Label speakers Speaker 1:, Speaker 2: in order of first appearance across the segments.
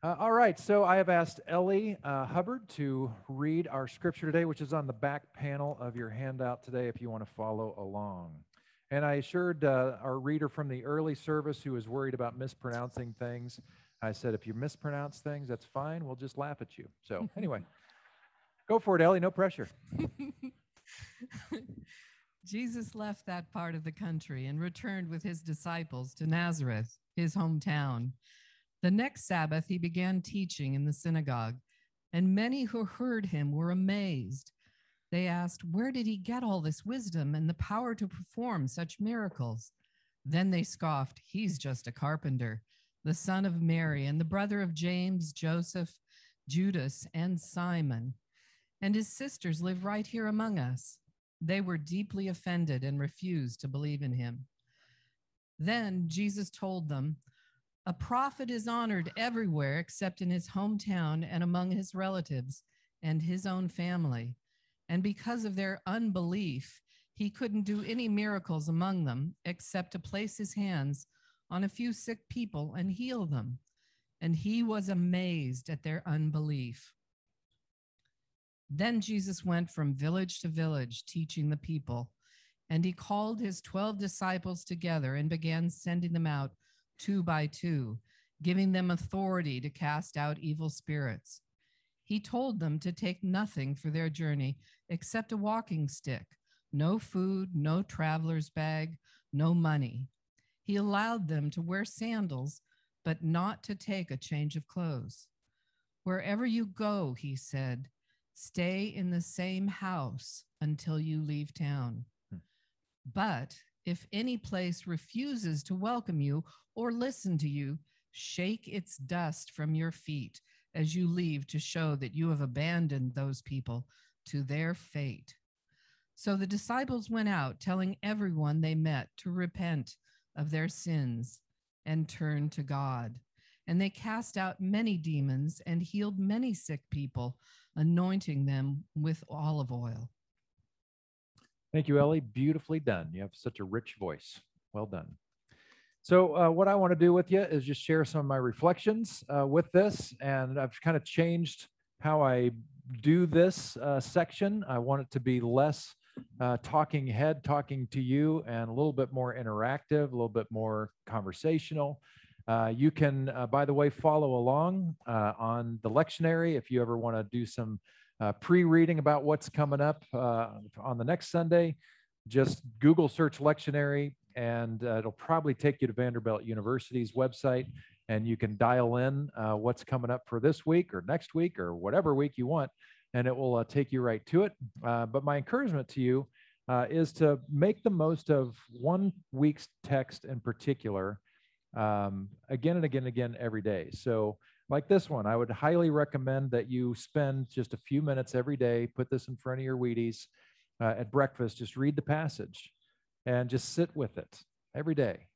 Speaker 1: Uh, all right, so I have asked Ellie uh, Hubbard to read our scripture today, which is on the back panel of your handout today if you want to follow along. And I assured uh, our reader from the early service who was worried about mispronouncing things, I said, if you mispronounce things, that's fine. We'll just laugh at you. So, anyway, go for it, Ellie. No pressure.
Speaker 2: Jesus left that part of the country and returned with his disciples to Nazareth, his hometown. The next Sabbath, he began teaching in the synagogue, and many who heard him were amazed. They asked, Where did he get all this wisdom and the power to perform such miracles? Then they scoffed, He's just a carpenter, the son of Mary, and the brother of James, Joseph, Judas, and Simon. And his sisters live right here among us. They were deeply offended and refused to believe in him. Then Jesus told them, a prophet is honored everywhere except in his hometown and among his relatives and his own family. And because of their unbelief, he couldn't do any miracles among them except to place his hands on a few sick people and heal them. And he was amazed at their unbelief. Then Jesus went from village to village, teaching the people. And he called his 12 disciples together and began sending them out two by two, giving them authority to cast out evil spirits. He told them to take nothing for their journey except a walking stick, no food, no traveler's bag, no money. He allowed them to wear sandals, but not to take a change of clothes. Wherever you go, he said, stay in the same house until you leave town. Hmm. But if any place refuses to welcome you or listen to you, shake its dust from your feet as you leave to show that you have abandoned those people to their fate. So the disciples went out, telling everyone they met to repent of their sins and turn to God. And they cast out many demons and healed many sick people, anointing them with olive oil.
Speaker 1: Thank you, Ellie. Beautifully done. You have such a rich voice. Well done. So uh, what I want to do with you is just share some of my reflections uh, with this, and I've kind of changed how I do this uh, section. I want it to be less uh, talking head, talking to you, and a little bit more interactive, a little bit more conversational. Uh, you can, uh, by the way, follow along on the lectionary if you ever want to do some pre-reading about what's coming up on the next Sunday. Just Google search lectionary, and uh, it'll probably take you to Vanderbilt University's website, and you can dial in uh, what's coming up for this week or next week or whatever week you want, and it will uh, take you right to it. Uh, but my encouragement to you uh, is to make the most of one week's text in particular, um, again and again and again every day. So, like this one, I would highly recommend that you spend just a few minutes every day, put this in front of your Wheaties uh, at breakfast, just read the passage and just sit with it every day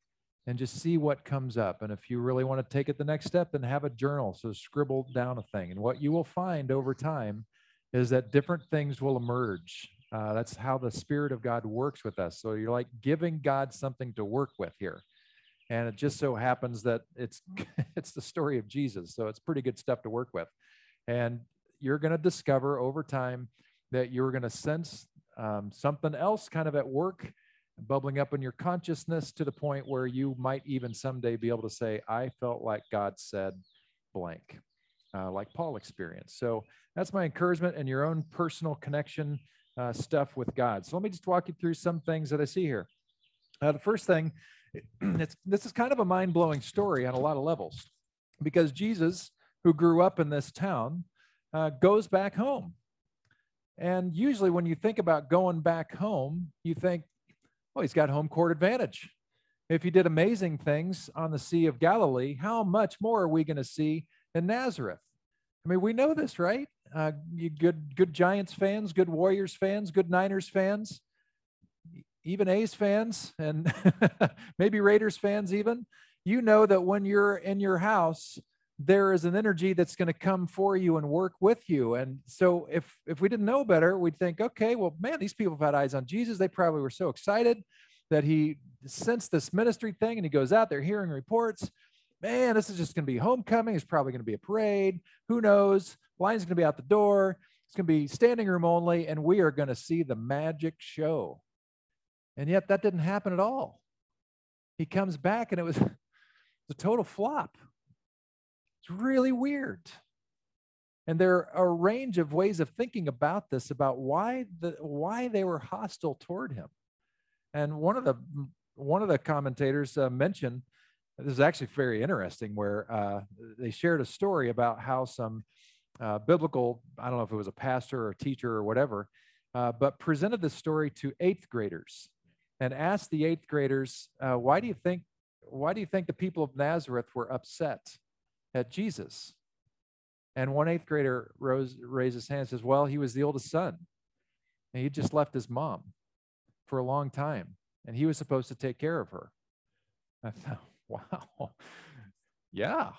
Speaker 1: and just see what comes up. And if you really want to take it the next step, then have a journal. So scribble down a thing. And what you will find over time is that different things will emerge. Uh, that's how the Spirit of God works with us. So you're like giving God something to work with here. And it just so happens that it's it's the story of Jesus. So it's pretty good stuff to work with. And you're going to discover over time that you're going to sense um, something else kind of at work bubbling up in your consciousness to the point where you might even someday be able to say, I felt like God said blank, uh, like Paul experienced. So that's my encouragement and your own personal connection uh, stuff with God. So let me just walk you through some things that I see here. Uh, the first thing, it's, this is kind of a mind blowing story on a lot of levels because Jesus, who grew up in this town, uh, goes back home. And usually, when you think about going back home, you think, well, he's got home court advantage. If he did amazing things on the Sea of Galilee, how much more are we going to see in Nazareth? I mean, we know this, right? Uh, you good, good Giants fans, good Warriors fans, good Niners fans, even A's fans, and maybe Raiders fans, even. You know that when you're in your house, there is an energy that's going to come for you and work with you. And so if if we didn't know better, we'd think, okay, well, man, these people have had eyes on Jesus. They probably were so excited that he sensed this ministry thing and he goes out there hearing reports. man, this is just going to be homecoming. It's probably going to be a parade. Who knows? Line's going to be out the door. It's going to be standing room only, and we are going to see the magic show. And yet that didn't happen at all. He comes back and it was a total flop. It's really weird. And there are a range of ways of thinking about this, about why the why they were hostile toward him. And one of the one of the commentators uh, mentioned this is actually very interesting, where uh, they shared a story about how some uh, biblical I don't know if it was a pastor or a teacher or whatever, uh, but presented this story to eighth graders and asked the eighth graders, uh, "Why do you think why do you think the people of Nazareth were upset at Jesus?" And one eighth grader rose, raised his hand and says, Well, he was the oldest son. And he just left his mom for a long time. And he was supposed to take care of her. I thought, wow. yeah.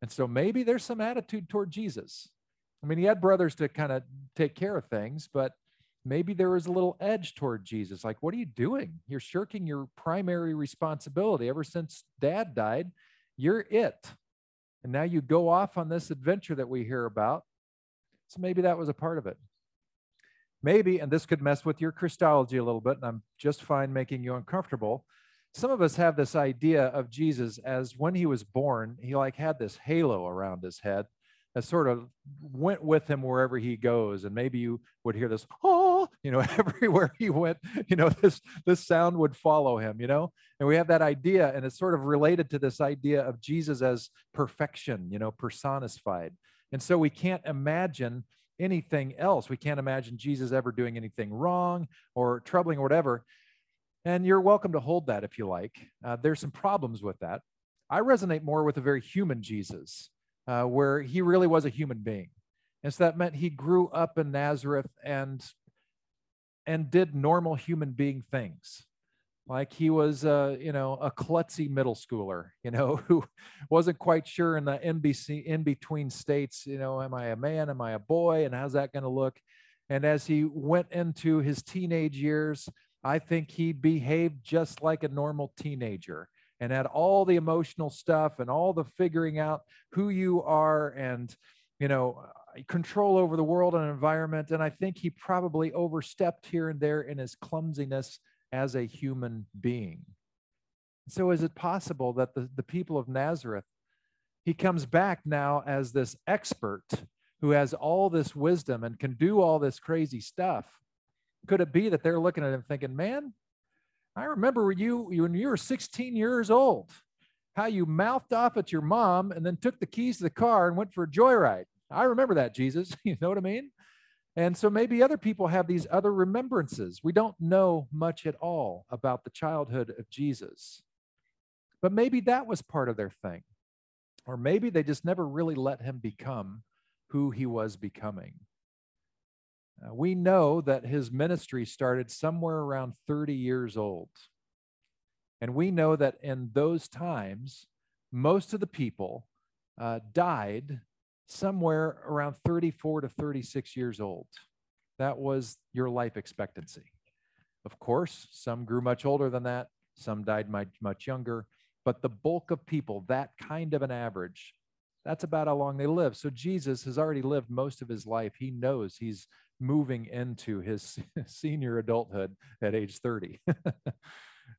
Speaker 1: And so maybe there's some attitude toward Jesus. I mean, he had brothers to kind of take care of things, but maybe there was a little edge toward Jesus. Like, what are you doing? You're shirking your primary responsibility. Ever since dad died, you're it. And now you go off on this adventure that we hear about. So maybe that was a part of it. Maybe, and this could mess with your Christology a little bit, and I'm just fine making you uncomfortable. Some of us have this idea of Jesus as when he was born, he like had this halo around his head sort of went with him wherever he goes. And maybe you would hear this, oh, you know, everywhere he went, you know, this this sound would follow him, you know. And we have that idea, and it's sort of related to this idea of Jesus as perfection, you know, personified. And so we can't imagine anything else. We can't imagine Jesus ever doing anything wrong or troubling or whatever. And you're welcome to hold that if you like. Uh, there's some problems with that. I resonate more with a very human Jesus uh, where he really was a human being. And so that meant he grew up in Nazareth and and did normal human being things. Like he was, uh, you know, a klutzy middle schooler, you know, who wasn't quite sure in the NBC in between states, you know, am I a man, am I a boy, and how's that going to look? And as he went into his teenage years, I think he behaved just like a normal teenager and had all the emotional stuff and all the figuring out who you are and you know uh, control over the world and environment. And i think he probably overstepped here and there in his clumsiness as a human being. So is it possible that the, the people of nazareth he comes back now as this expert who has all this wisdom and can do all this crazy stuff. Could it be that they're looking at him thinking man I remember you when you were 16 years old, how you mouthed off at your mom and then took the keys to the car and went for a joyride. I remember that, Jesus. You know what I mean? And so maybe other people have these other remembrances. We don't know much at all about the childhood of Jesus. But maybe that was part of their thing. Or maybe they just never really let him become who he was becoming. Uh, we know that his ministry started somewhere around 30 years old. And we know that in those times, most of the people uh, died somewhere around 34 to 36 years old. That was your life expectancy. Of course, some grew much older than that, some died much, much younger, but the bulk of people, that kind of an average, that's about how long they live. So Jesus has already lived most of his life. He knows he's moving into his senior adulthood at age 30.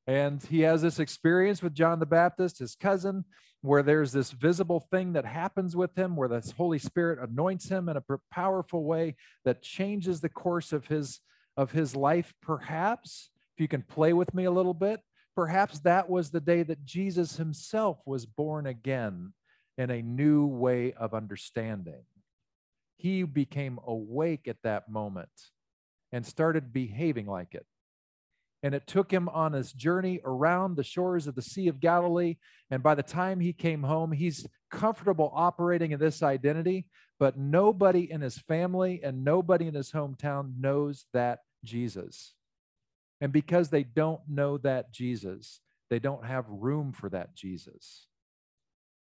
Speaker 1: and he has this experience with John the Baptist, his cousin, where there's this visible thing that happens with him, where the Holy Spirit anoints him in a powerful way that changes the course of his of his life. Perhaps, if you can play with me a little bit, perhaps that was the day that Jesus himself was born again in a new way of understanding he became awake at that moment and started behaving like it. And it took him on his journey around the shores of the Sea of Galilee. And by the time he came home, he's comfortable operating in this identity, but nobody in his family and nobody in his hometown knows that Jesus. And because they don't know that Jesus, they don't have room for that Jesus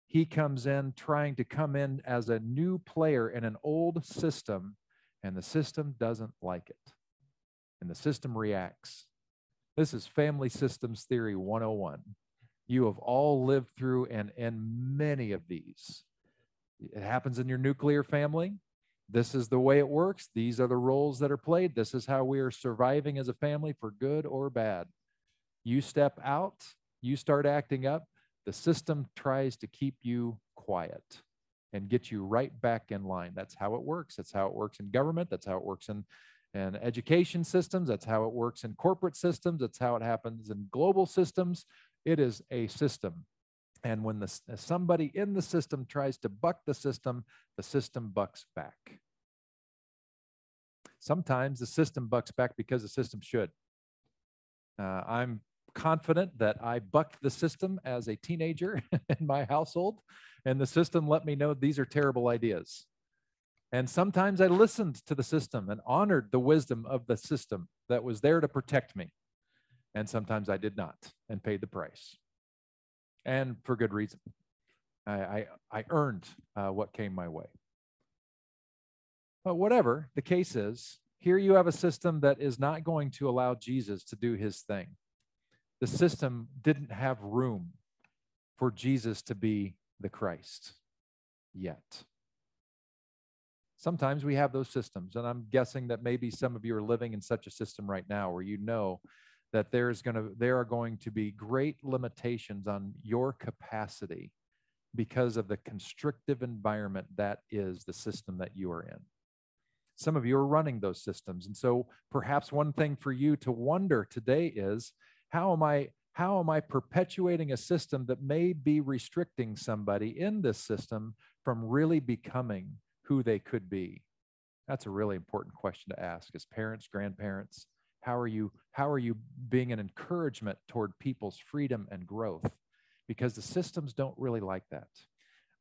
Speaker 1: he comes in trying to come in as a new player in an old system, and the system doesn't like it. And the system reacts. This is family systems theory 101. You have all lived through and and many of these. It happens in your nuclear family. This is the way it works. These are the roles that are played. This is how we are surviving as a family for good or bad. You step out, you start acting up, the system tries to keep you quiet and get you right back in line. That's how it works. That's how it works in government. That's how it works in, in education systems. That's how it works in corporate systems. That's how it happens in global systems. It is a system. And when the, somebody in the system tries to buck the system, the system bucks back. Sometimes the system bucks back because the system should. Uh, I'm confident that I bucked the system as a teenager in my household, and the system let me know these are terrible ideas. And sometimes I listened to the system and honored the wisdom of the system that was there to protect me. And sometimes I did not and paid the price. And for good reason. I, I, I earned uh, what came my way. But whatever the case is, here you have a system that is not going to allow Jesus to do his thing the system didn't have room for Jesus to be the Christ yet. Sometimes we have those systems, and I'm guessing that maybe some of you are living in such a system right now where you know that there's going to there are going to be great limitations on your capacity because of the constrictive environment that is the system that you are in. Some of you are running those systems. And so perhaps one thing for you to wonder today is how am I how am I perpetuating a system that may be restricting somebody in this system from really becoming who they could be? That's a really important question to ask as parents, grandparents. How are you how are you being an encouragement toward people's freedom and growth? Because the systems don't really like that.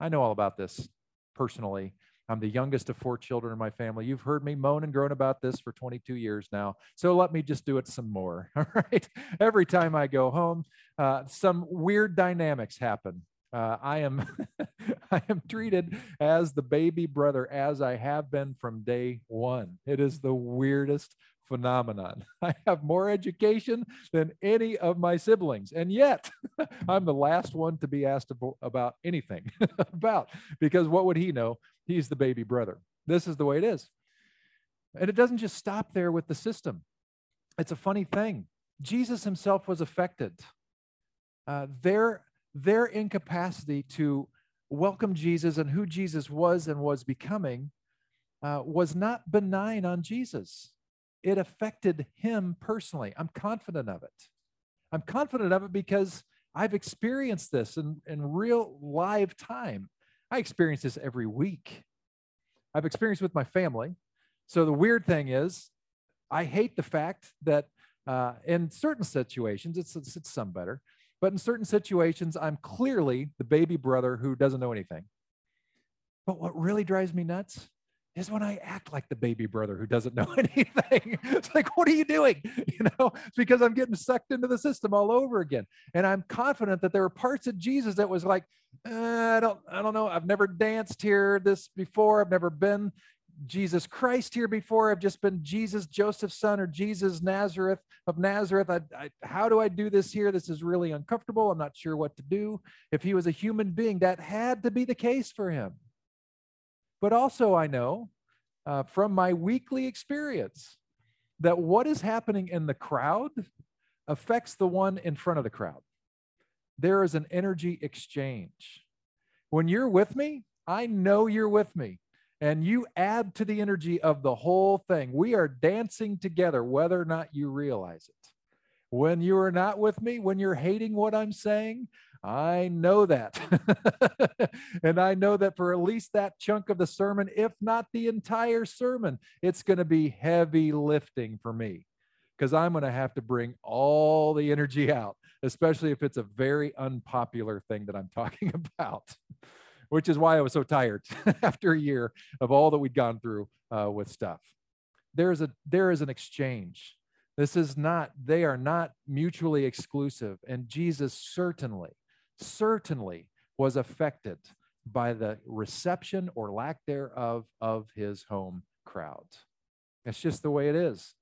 Speaker 1: I know all about this personally. I'm the youngest of four children in my family. You've heard me moan and groan about this for 22 years now. So let me just do it some more. All right. Every time I go home, uh, some weird dynamics happen. Uh, I am I am treated as the baby brother as I have been from day one. It is the weirdest phenomenon. I have more education than any of my siblings, and yet I'm the last one to be asked about anything about because what would he know? He's the baby brother. This is the way it is. And it doesn't just stop there with the system. It's a funny thing. Jesus himself was affected. Uh, their, their incapacity to welcome Jesus and who Jesus was and was becoming uh, was not benign on Jesus it affected him personally. I'm confident of it. I'm confident of it because I've experienced this in, in real live time. I experience this every week. I've experienced with my family. So the weird thing is, I hate the fact that uh, in certain situations, it's, it's, it's some better, but in certain situations, I'm clearly the baby brother who doesn't know anything. But what really drives me nuts is when I act like the baby brother who doesn't know anything. it's like, what are you doing? You know, it's because I'm getting sucked into the system all over again. And I'm confident that there were parts of Jesus that was like, uh, I don't, I don't know. I've never danced here this before. I've never been Jesus Christ here before. I've just been Jesus, Joseph's son, or Jesus Nazareth of Nazareth. I, I, how do I do this here? This is really uncomfortable. I'm not sure what to do. If he was a human being, that had to be the case for him. But also, I know uh, from my weekly experience that what is happening in the crowd affects the one in front of the crowd. There is an energy exchange. When you're with me, I know you're with me, and you add to the energy of the whole thing. We are dancing together, whether or not you realize it. When you are not with me, when you're hating what I'm saying, I know that. and I know that for at least that chunk of the sermon, if not the entire sermon, it's going to be heavy lifting for me because I'm going to have to bring all the energy out, especially if it's a very unpopular thing that I'm talking about, which is why I was so tired after a year of all that we'd gone through uh, with stuff. There is a there is an exchange. This is not, they are not mutually exclusive. And Jesus certainly certainly was affected by the reception or lack thereof of his home crowd. It's just the way it is.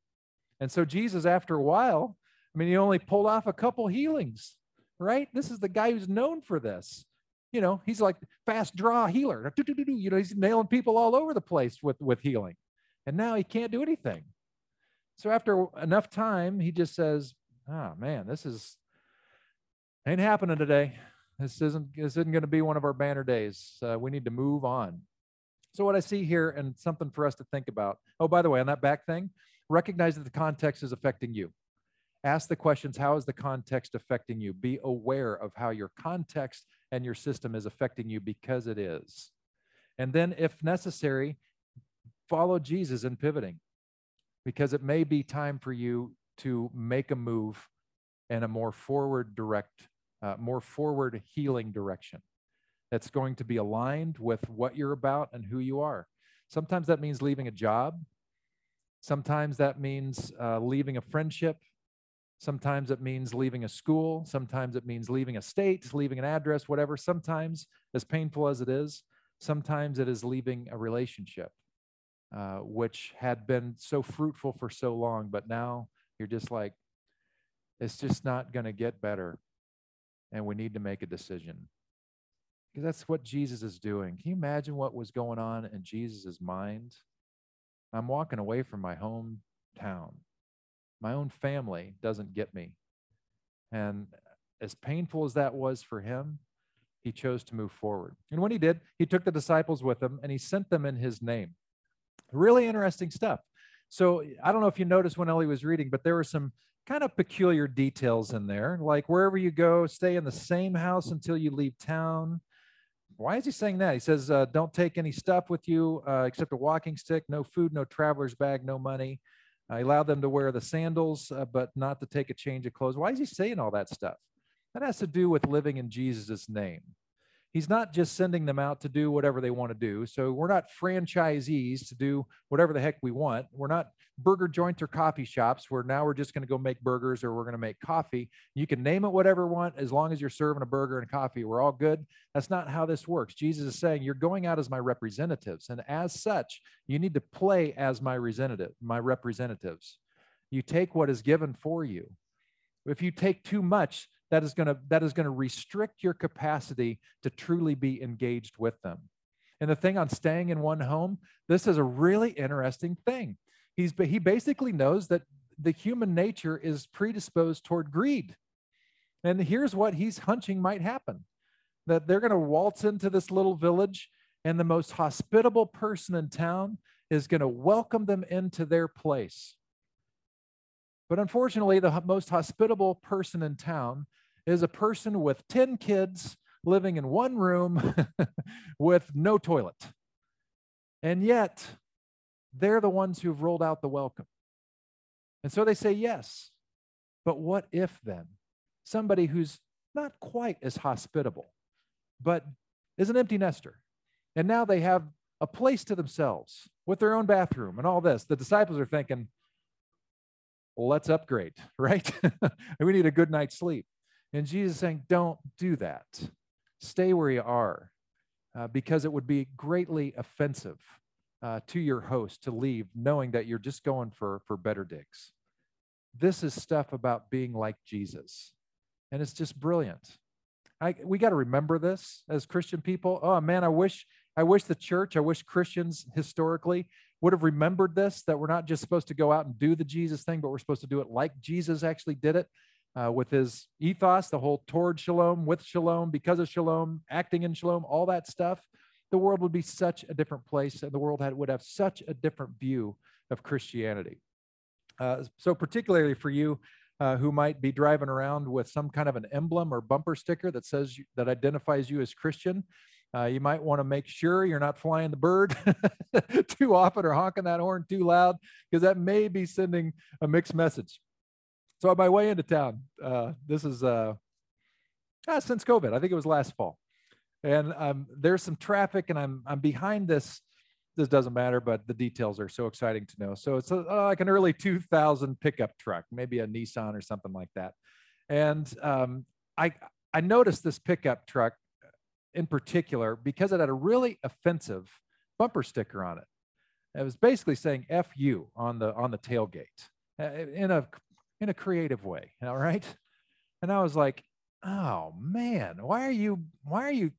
Speaker 1: And so Jesus, after a while, I mean, he only pulled off a couple healings. right? This is the guy who's known for this. You know, he's like fast draw healer. You know, he's nailing people all over the place with with healing. And now he can't do anything. So after enough time, he just says, "Oh man, this is ain't happening today. This isn't this isn't going to be one of our banner days. Uh, we need to move on." So what I see here, and something for us to think about. Oh, by the way, on that back thing, recognize that the context is affecting you. Ask the questions: How is the context affecting you? Be aware of how your context and your system is affecting you because it is. And then, if necessary, follow Jesus in pivoting because it may be time for you to make a move in a more forward direct, uh, more forward healing direction that's going to be aligned with what you're about and who you are. Sometimes that means leaving a job. Sometimes that means uh, leaving a friendship. Sometimes it means leaving a school. Sometimes it means leaving a state, leaving an address, whatever. Sometimes, as painful as it is, sometimes it is leaving a relationship. Uh, which had been so fruitful for so long, but now you're just like, it's just not going to get better. And we need to make a decision. Because that's what Jesus is doing. Can you imagine what was going on in Jesus' mind? I'm walking away from my hometown. My own family doesn't get me. And as painful as that was for him, he chose to move forward. And when he did, he took the disciples with him and he sent them in his name. Really interesting stuff. So I don't know if you noticed when Ellie was reading, but there were some kind of peculiar details in there. Like wherever you go, stay in the same house until you leave town. Why is he saying that? He says, uh, don't take any stuff with you uh, except a walking stick, no food, no traveler's bag, no money. I allow them to wear the sandals, uh, but not to take a change of clothes. Why is he saying all that stuff? That has to do with living in Jesus' name he's not just sending them out to do whatever they want to do. So we're not franchisees to do whatever the heck we want. We're not burger joints or coffee shops where now we're just going to go make burgers or we're going to make coffee. You can name it whatever you want as long as you're serving a burger and coffee. We're all good. That's not how this works. Jesus is saying you're going out as my representatives. And as such, you need to play as my representative, my representatives. You take what is given for you. If you take too much, that is going to that is going to restrict your capacity to truly be engaged with them. And the thing on staying in one home this is a really interesting thing. He's he basically knows that the human nature is predisposed toward greed. And here's what he's hunching might happen that they're going to waltz into this little village and the most hospitable person in town is going to welcome them into their place but unfortunately, the most hospitable person in town is a person with 10 kids living in one room with no toilet. And yet, they're the ones who've rolled out the welcome. And so they say yes. But what if then somebody who's not quite as hospitable, but is an empty nester, and now they have a place to themselves with their own bathroom and all this? The disciples are thinking, let's upgrade, right? we need a good night's sleep. And Jesus is saying, don't do that. Stay where you are uh, because it would be greatly offensive uh, to your host to leave knowing that you're just going for, for better digs. This is stuff about being like Jesus. And it's just brilliant. I, we got to remember this as Christian people. Oh man, I wish I wish the church, I wish Christians historically would have remembered this that we're not just supposed to go out and do the Jesus thing, but we're supposed to do it like Jesus actually did it uh, with his ethos, the whole toward shalom, with shalom, because of shalom, acting in shalom, all that stuff. The world would be such a different place, and the world had, would have such a different view of Christianity. Uh, so, particularly for you uh, who might be driving around with some kind of an emblem or bumper sticker that says you, that identifies you as Christian, uh, you might want to make sure you're not flying the bird too often or honking that horn too loud, because that may be sending a mixed message. So on my way into town, uh, this is uh, since COVID. I think it was last fall, and um, there's some traffic, and I'm I'm behind this. This doesn't matter, but the details are so exciting to know. So it's a, uh, like an early 2000 pickup truck, maybe a Nissan or something like that. And um, I I noticed this pickup truck in particular because it had a really offensive bumper sticker on it. It was basically saying "F you" on the on the tailgate uh, in a in a creative way. All right, and I was like, oh man, why are you why are you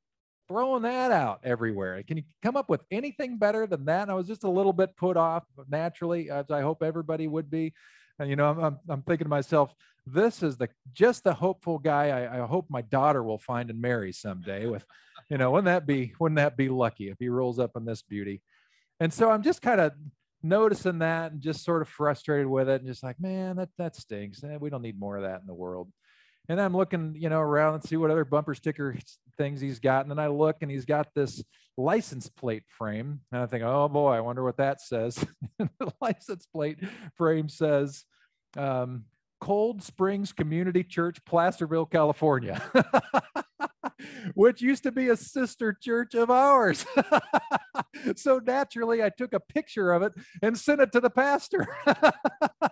Speaker 1: throwing that out everywhere? Can you come up with anything better than that? And I was just a little bit put off naturally, as I hope everybody would be. And you know, I'm I'm, I'm thinking to myself, this is the just the hopeful guy I, I hope my daughter will find and marry someday. With, you know, wouldn't that be wouldn't that be lucky if he rolls up in this beauty? And so I'm just kind of noticing that and just sort of frustrated with it and just like, man, that that stinks. Eh, we don't need more of that in the world. And I'm looking, you know, around and see what other bumper sticker things he's got. And then I look and he's got this license plate frame. And I think, oh boy, I wonder what that says. the license plate frame says, um, Cold Springs Community Church, Placerville, California. which used to be a sister church of ours. so naturally, I took a picture of it and sent it to the pastor.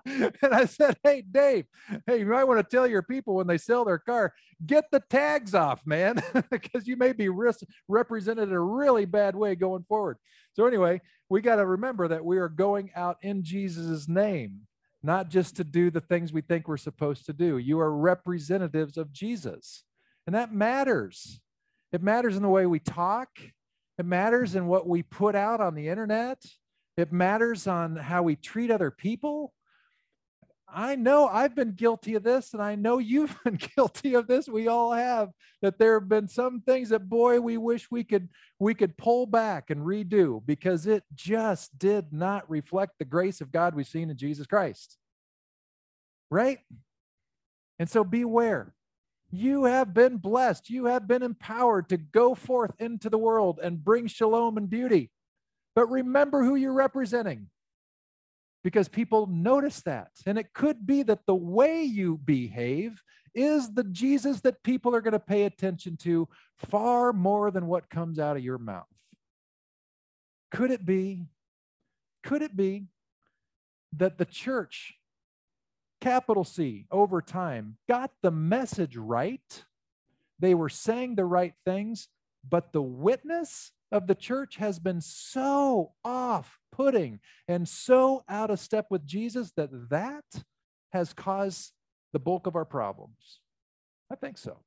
Speaker 1: and I said, Hey, Dave, hey, you might want to tell your people when they sell their car, get the tags off, man, because you may be risk- represented in a really bad way going forward. So, anyway, we got to remember that we are going out in Jesus' name not just to do the things we think we're supposed to do. You are representatives of Jesus. And that matters. It matters in the way we talk, it matters in what we put out on the internet, it matters on how we treat other people. I know I've been guilty of this, and I know you've been guilty of this. We all have. That there have been some things that, boy, we wish we could we could pull back and redo because it just did not reflect the grace of God we've seen in Jesus Christ. Right? And so beware. You have been blessed. You have been empowered to go forth into the world and bring shalom and beauty. But remember who you're representing because people notice that. And it could be that the way you behave is the Jesus that people are going to pay attention to far more than what comes out of your mouth. Could it be? Could it be that the church capital C, over time, got the message right. They were saying the right things, but the witness of the church has been so off putting and so out of step with Jesus that that has caused the bulk of our problems. I think so.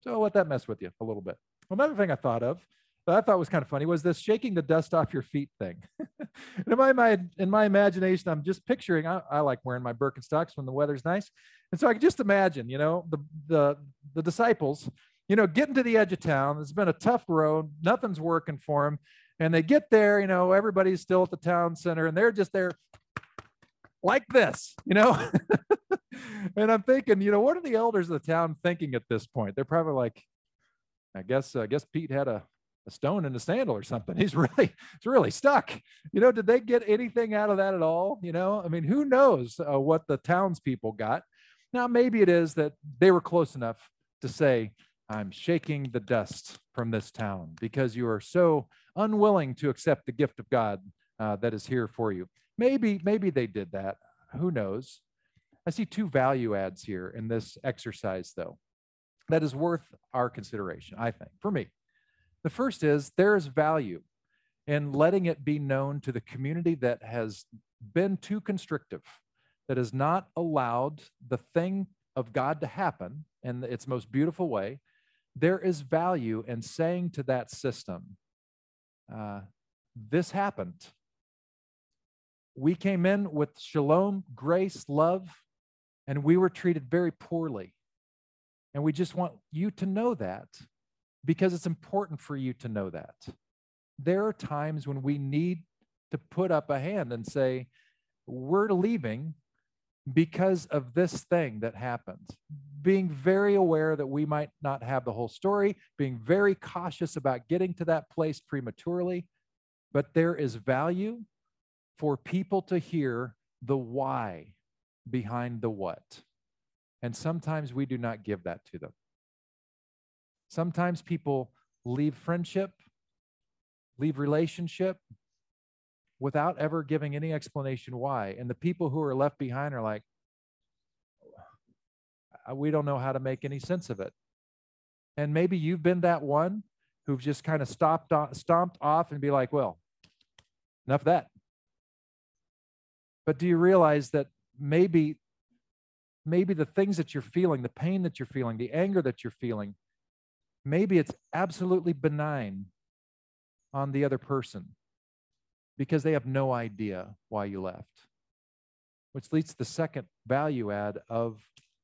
Speaker 1: So I'll let that mess with you a little bit. Another thing I thought of that I thought was kind of funny was this shaking the dust off your feet thing. in, my, my, in my imagination, I'm just picturing, I, I, like wearing my Birkenstocks when the weather's nice. And so I can just imagine, you know, the, the, the disciples, you know, getting to the edge of town. It's been a tough road. Nothing's working for them. And they get there, you know, everybody's still at the town center and they're just there like this, you know? and I'm thinking, you know, what are the elders of the town thinking at this point? They're probably like, I guess, I guess Pete had a a stone in a sandal or something. He's really, he's really stuck. You know, did they get anything out of that at all? You know, I mean, who knows uh, what the townspeople got? Now, maybe it is that they were close enough to say, I'm shaking the dust from this town because you are so unwilling to accept the gift of God uh, that is here for you. Maybe, maybe they did that. Who knows? I see two value adds here in this exercise, though, that is worth our consideration, I think, for me. The first is there is value in letting it be known to the community that has been too constrictive, that has not allowed the thing of God to happen in its most beautiful way. There is value in saying to that system, uh, This happened. We came in with shalom, grace, love, and we were treated very poorly. And we just want you to know that because it's important for you to know that. There are times when we need to put up a hand and say, We're leaving because of this thing that happens. Being very aware that we might not have the whole story, being very cautious about getting to that place prematurely, but there is value for people to hear the why behind the what. And sometimes we do not give that to them. Sometimes people leave friendship, leave relationship without ever giving any explanation why. And the people who are left behind are like, we don't know how to make any sense of it. And maybe you've been that one who've just kind of stopped stomped off and be like, well, enough of that. But do you realize that maybe maybe the things that you're feeling, the pain that you're feeling, the anger that you're feeling, maybe it's absolutely benign on the other person because they have no idea why you left. Which leads to the second value add of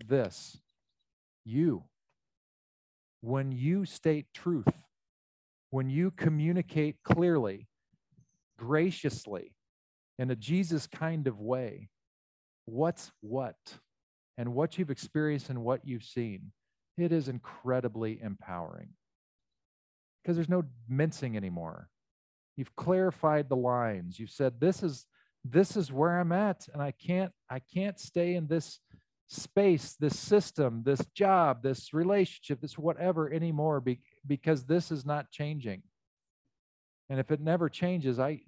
Speaker 1: this you. When you state truth, when you communicate clearly, graciously, in a Jesus kind of way, what's what and what you've experienced and what you've seen, it is incredibly empowering because there's no mincing anymore. You've clarified the lines. You've said this is this is where I'm at and I can't I can't stay in this space, this system, this job, this relationship, this whatever anymore be, because this is not changing. And if it never changes, I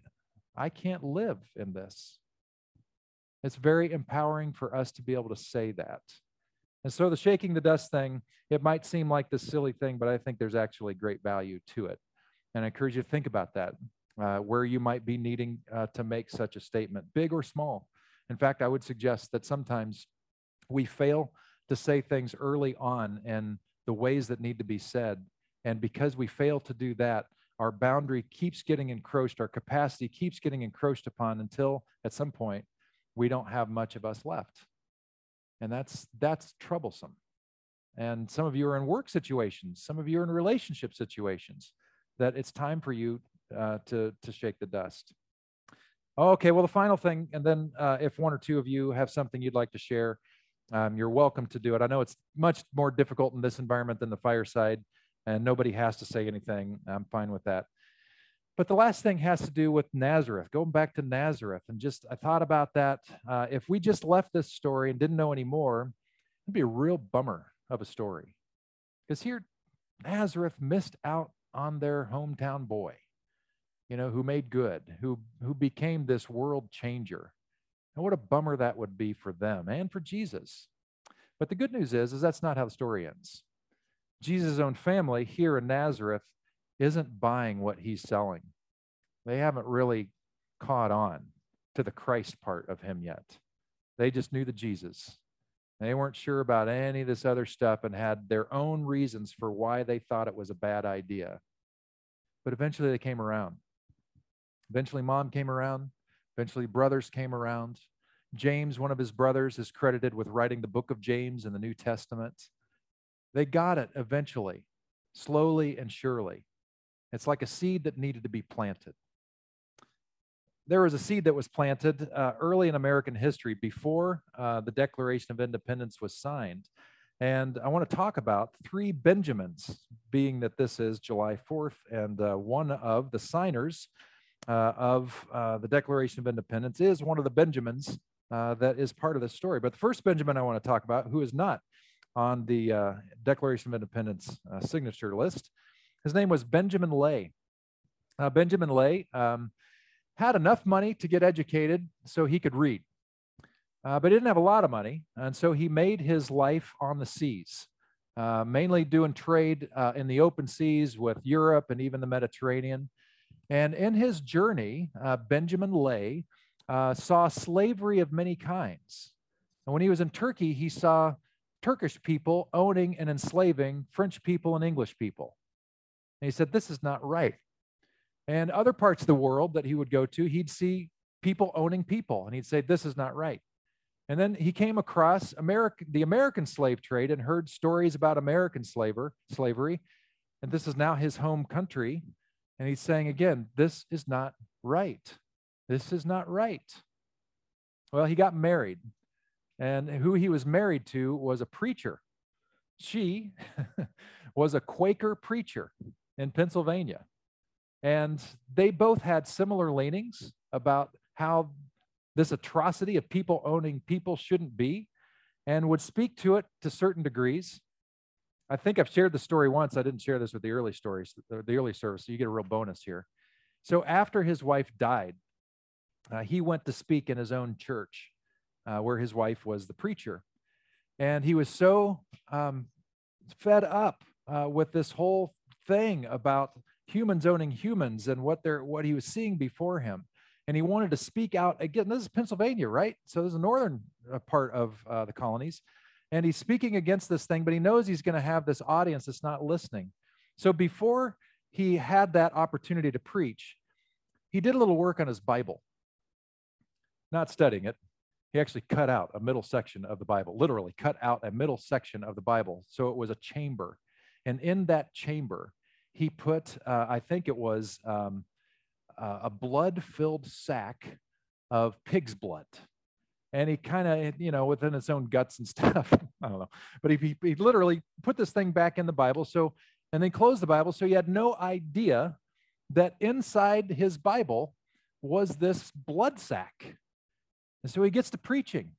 Speaker 1: I can't live in this. It's very empowering for us to be able to say that. And so the shaking the dust thing, it might seem like this silly thing, but I think there's actually great value to it. And I encourage you to think about that, uh, where you might be needing uh, to make such a statement, big or small. In fact, I would suggest that sometimes we fail to say things early on and the ways that need to be said. And because we fail to do that, our boundary keeps getting encroached, our capacity keeps getting encroached upon until at some point we don't have much of us left. And that's that's troublesome. And some of you are in work situations, some of you are in relationship situations that it's time for you uh, to, to shake the dust. Okay, well, the final thing, and then uh, if one or two of you have something you'd like to share, um, you're welcome to do it. I know it's much more difficult in this environment than the fireside, and nobody has to say anything. I'm fine with that. But the last thing has to do with Nazareth, going back to Nazareth. And just, I thought about that. Uh, if we just left this story and didn't know anymore, it'd be a real bummer of a story. Because here, Nazareth missed out on their hometown boy, you know, who made good, who, who became this world changer. And what a bummer that would be for them and for Jesus. But the good news is, is that's not how the story ends. Jesus' own family here in Nazareth isn't buying what he's selling. They haven't really caught on to the Christ part of him yet. They just knew the Jesus. They weren't sure about any of this other stuff and had their own reasons for why they thought it was a bad idea. But eventually they came around. Eventually, mom came around. Eventually, brothers came around. James, one of his brothers, is credited with writing the book of James in the New Testament. They got it eventually, slowly and surely. It's like a seed that needed to be planted. There was a seed that was planted uh, early in American history before uh, the Declaration of Independence was signed. And I want to talk about three Benjamins, being that this is July 4th, and uh, one of the signers uh, of uh, the Declaration of Independence is one of the Benjamins uh, that is part of this story. But the first Benjamin I want to talk about, who is not on the Declaration of Independence signature list, his name was Benjamin Lay. Uh, Benjamin Lay um, had enough money to get educated so he could read, uh, but he didn't have a lot of money. And so he made his life on the seas, uh, mainly doing trade uh, in the open seas with Europe and even the Mediterranean. And in his journey, uh, Benjamin Lay uh, saw slavery of many kinds. And when he was in Turkey, he saw Turkish people owning and enslaving French people and English people. And he said, This is not right. And other parts of the world that he would go to, he'd see people owning people, and he'd say, This is not right. And then he came across America, the American slave trade and heard stories about American slaver, slavery. And this is now his home country. And he's saying again, this is not right. This is not right. Well, he got married. And who he was married to was a preacher. She was a Quaker preacher in Pennsylvania. And they both had similar leanings about how this atrocity of people owning people shouldn't be and would speak to it to certain degrees. I think I've shared the story once. I didn't share this with the early stories, the early service, so you get a real bonus here. So after his wife died, uh, he went to speak in his own church uh, where his wife was the preacher. And he was so um, fed up uh, with this whole thing about humans owning humans and what they're what he was seeing before him and he wanted to speak out again this is pennsylvania right so this is the northern uh, part of uh, the colonies and he's speaking against this thing, but he knows he's going to have this audience that's not listening. So before he had that opportunity to preach, he did a little work on his Bible, not studying it. He actually cut out a middle section of the Bible, literally cut out a middle section of the Bible. So it was a chamber. And in that chamber, he put, uh, I think it was um, uh, a blood filled sack of pig's blood and he kind of, you know, within his own guts and stuff. I don't know, but he, he, he literally put this thing back in the Bible. So, and then closed the Bible. So he had no idea that inside his Bible was this blood sack. And so he gets to preaching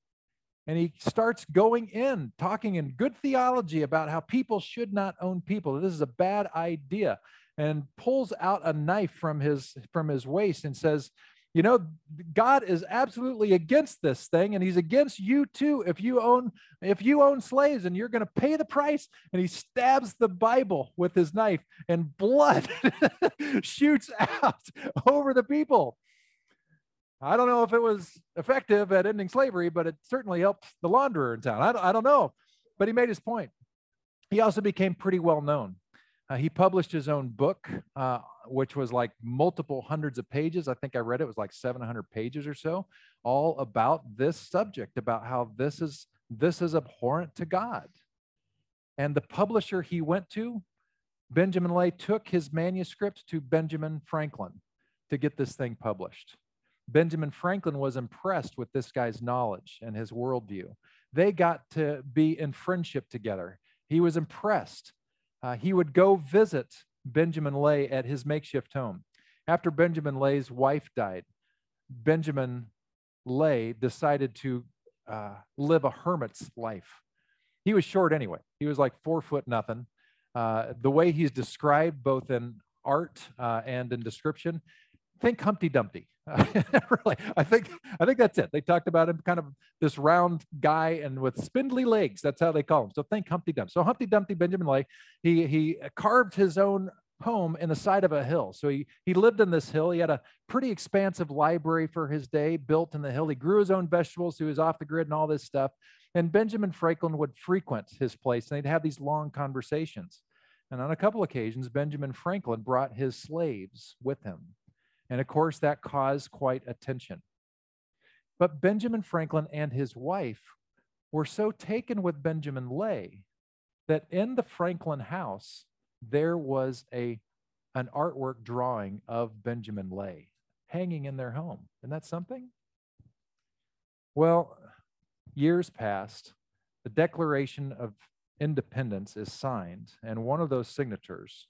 Speaker 1: and he starts going in, talking in good theology about how people should not own people. This is a bad idea. And pulls out a knife from his from his waist and says, you know, God is absolutely against this thing, and He's against you too. If you own if you own slaves and you're going to pay the price, and he stabs the Bible with his knife, and blood shoots out over the people. I don't know if it was effective at ending slavery, but it certainly helped the launderer in town. I don't, I don't know, but he made his point. He also became pretty well known. Uh, he published his own book, uh, which was like multiple hundreds of pages. I think I read it, it was like 700 pages or so, all about this subject, about how this is this is abhorrent to God. And the publisher he went to, Benjamin Lay, took his manuscript to Benjamin Franklin to get this thing published. Benjamin Franklin was impressed with this guy's knowledge and his worldview. They got to be in friendship together. He was impressed uh, he would go visit Benjamin Lay at his makeshift home. After Benjamin Lay's wife died, Benjamin Lay decided to uh, live a hermit's life. He was short anyway. He was like four foot nothing. Uh, the way he's described, both in art uh, and in description, think Humpty Dumpty. really, I think I think that's it. They talked about him kind of this round guy and with spindly legs. That's how they call him. So think Humpty Dumpty. So Humpty Dumpty Benjamin Lay, he he carved his own home in the side of a hill. So he he lived in this hill. He had a pretty expansive library for his day built in the hill. He grew his own vegetables. So he was off the grid and all this stuff. And Benjamin Franklin would frequent his place and they'd have these long conversations. And on a couple occasions, Benjamin Franklin brought his slaves with him. And of course, that caused quite a tension. But Benjamin Franklin and his wife were so taken with Benjamin Lay that in the Franklin house, there was a, an artwork drawing of Benjamin Lay hanging in their home. Isn't that something? Well, years passed, the Declaration of Independence is signed, and one of those signatures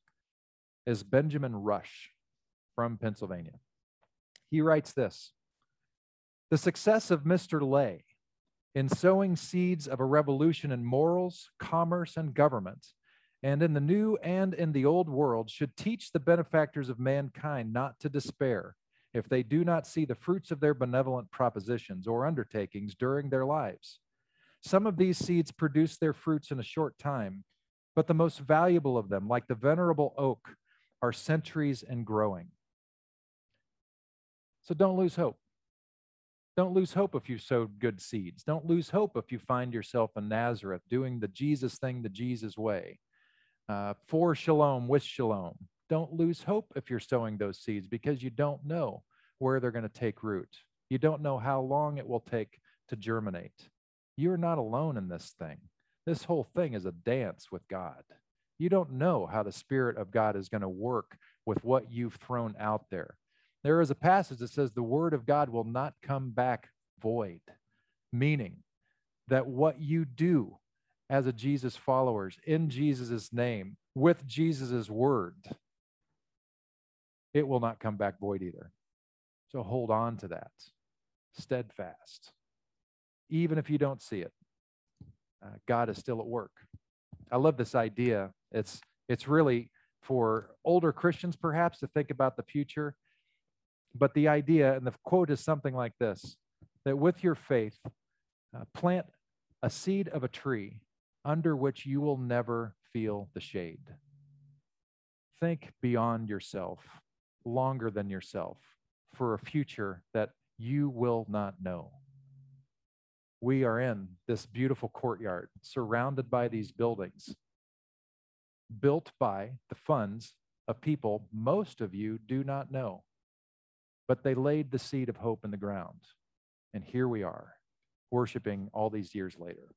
Speaker 1: is Benjamin Rush from Pennsylvania. He writes this The success of Mr. Lay in sowing seeds of a revolution in morals, commerce, and government, and in the new and in the old world, should teach the benefactors of mankind not to despair if they do not see the fruits of their benevolent propositions or undertakings during their lives. Some of these seeds produce their fruits in a short time, but the most valuable of them, like the venerable oak, are centuries in growing. So don't lose hope. Don't lose hope if you sowed good seeds. Don't lose hope if you find yourself in Nazareth doing the Jesus thing the Jesus way. Uh, for shalom, with shalom. Don't lose hope if you're sowing those seeds because you don't know where they're going to take root. You don't know how long it will take to germinate. You're not alone in this thing. This whole thing is a dance with God. You don't know how the Spirit of God is going to work with what you've thrown out there. There is a passage that says the word of God will not come back void, meaning that what you do as a Jesus followers in Jesus' name with Jesus' word, it will not come back void either. So hold on to that, steadfast. Even if you don't see it, uh, God is still at work. I love this idea. It's it's really for older Christians perhaps to think about the future but the idea, and the quote is something like this that with your faith, uh, plant a seed of a tree under which you will never feel the shade. Think beyond yourself, longer than yourself, for a future that you will not know. we are in this beautiful courtyard surrounded by these buildings built by the funds of people most of you do not know, but they laid the seed of hope in the ground. And here we are, worshiping all these years later.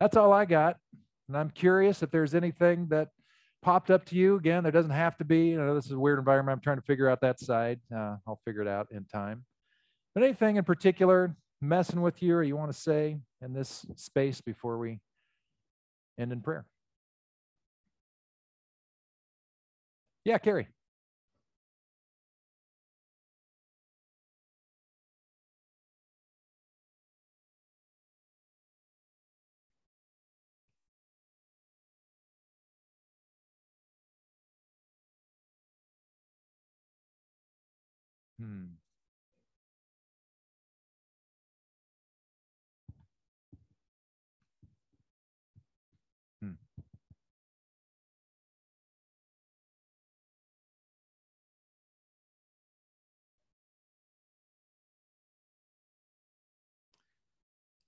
Speaker 1: That's all I got. And I'm curious if there's anything that popped up to you. Again, there doesn't have to be. I know this is a weird environment. I'm trying to figure out that side. Uh, I'll figure it out in time. But anything in particular messing with you or you want to say in this space before we end in prayer? Yeah, Carrie. Hmm. Hmm.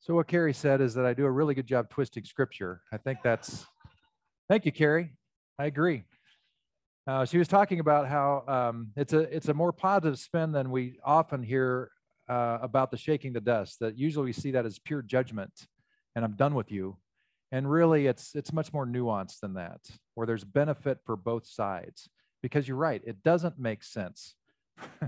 Speaker 1: So what Carrie said is that I do a really good job twisting scripture. I think that's, thank you, Carrie. I agree. Uh, she was talking about how um, it's a it's a more positive spin than we often hear uh, about the shaking the dust. That usually we see that as pure judgment, and I'm done with you. And really, it's it's much more nuanced than that, where there's benefit for both sides. Because you're right, it doesn't make sense.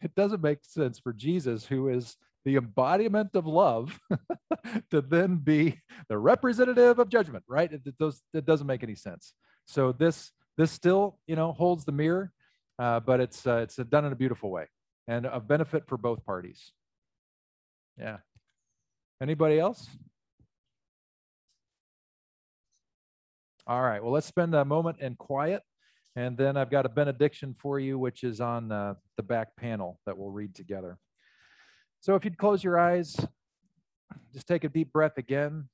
Speaker 1: it doesn't make sense for Jesus, who is the embodiment of love, to then be the representative of judgment. Right? It, it, does, it doesn't make any sense. So this this still, you know, holds the mirror, uh, but it's uh, it's done in a beautiful way and a benefit for both parties. Yeah. Anybody else? All right. Well, let's spend a moment in quiet, and then I've got a benediction for you, which is on uh, the back panel that we'll read together. So, if you'd close your eyes, just take a deep breath again.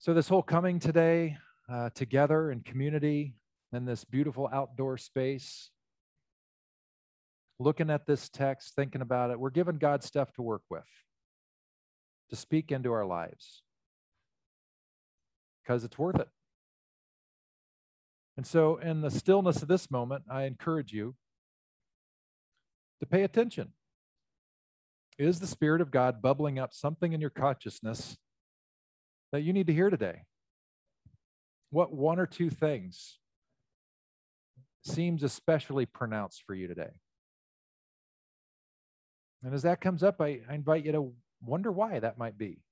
Speaker 1: So, this whole coming today, uh, together in community in this beautiful outdoor space, looking at this text, thinking about it. We're given God stuff to work with, to speak into our lives, because it's worth it. And so, in the stillness of this moment, I encourage you to pay attention. Is the Spirit of God bubbling up something in your consciousness that you need to hear today? What one or two things seems especially pronounced for you today? And as that comes up, I, I invite you to wonder why that might be.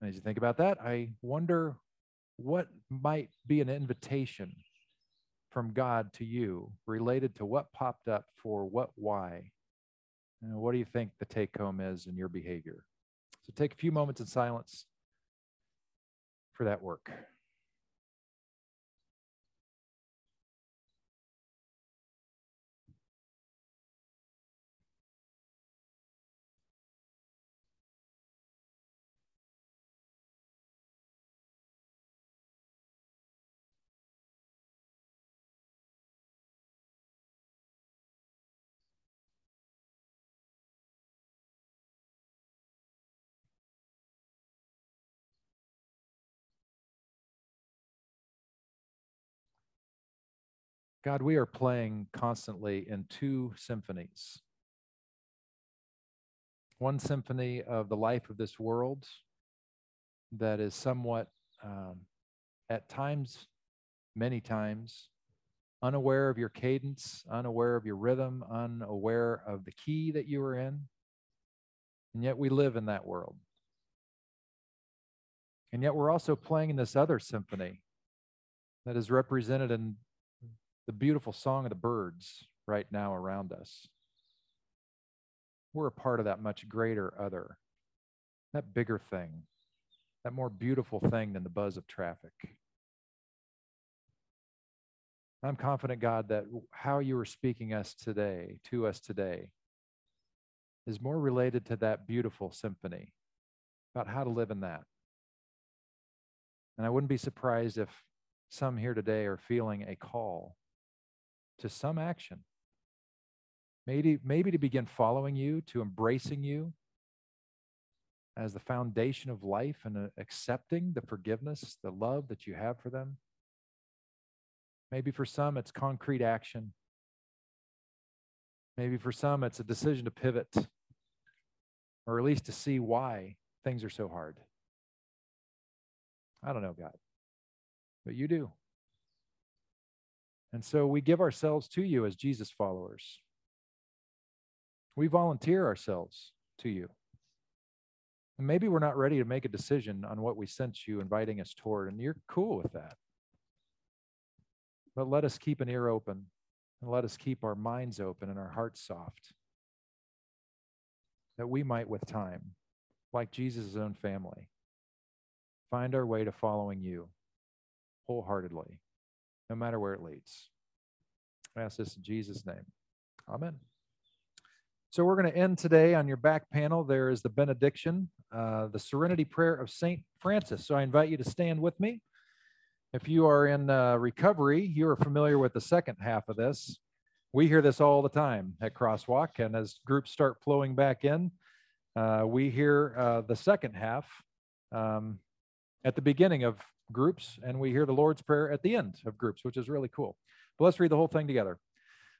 Speaker 1: And as you think about that, I wonder what might be an invitation from God to you related to what popped up for what why. And what do you think the take home is in your behavior? So take a few moments in silence for that work. God, we are playing constantly in two symphonies. One symphony of the life of this world that is somewhat, um, at times, many times, unaware of your cadence, unaware of your rhythm, unaware of the key that you are in. And yet we live in that world. And yet we're also playing in this other symphony that is represented in the beautiful song of the birds right now around us. We're a part of that much greater other, that bigger thing, that more beautiful thing than the buzz of traffic. I'm confident, God, that how you are speaking us today, to us today, is more related to that beautiful symphony about how to live in that. And I wouldn't be surprised if some here today are feeling a call to some action maybe, maybe to begin following you, to embracing you as the foundation of life and uh, accepting the forgiveness, the love that you have for them. Maybe for some, it's concrete action. Maybe for some, it's a decision to pivot or at least to see why things are so hard. I don't know, God, but you do. And so we give ourselves to you as Jesus followers. We volunteer ourselves to you. And maybe we're not ready to make a decision on what we sent you inviting us toward, and you're cool with that. But let us keep an ear open and let us keep our minds open and our hearts soft that we might, with time, like Jesus' own family, find our way to following you wholeheartedly, no matter where it leads. I ask this in Jesus' name. Amen. So we're going to end today on your back panel. There is the benediction, uh, the Serenity Prayer of St. Francis. So I invite you to stand with me. If you are in uh, recovery, you are familiar with the second half of this. We hear this all the time at Crosswalk, and as groups start flowing back in, uh, we hear uh, the second half um, at the beginning of groups, and we hear the Lord's Prayer at the end of groups, which is really cool. But let's read the whole thing together.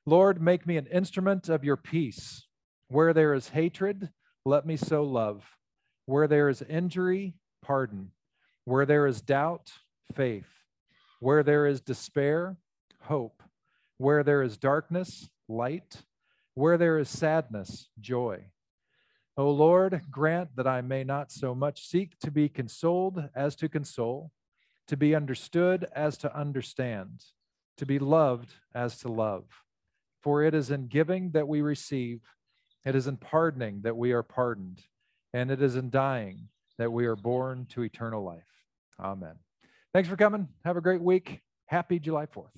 Speaker 1: Lord, make me an instrument of your peace. Where there is hatred, let me sow love. Where there is injury, pardon. Where there is doubt, faith. Where there is despair, hope. Where there is darkness, light. Where there is sadness, joy. O Lord, grant that I may not so much seek to be consoled as to console, to be understood as to understand, to be loved as to love. For it is in giving that we receive, it is in pardoning that we are pardoned, and it is in dying that we are born to eternal life. Amen. Thanks for coming. Have a great week. Happy July 4th.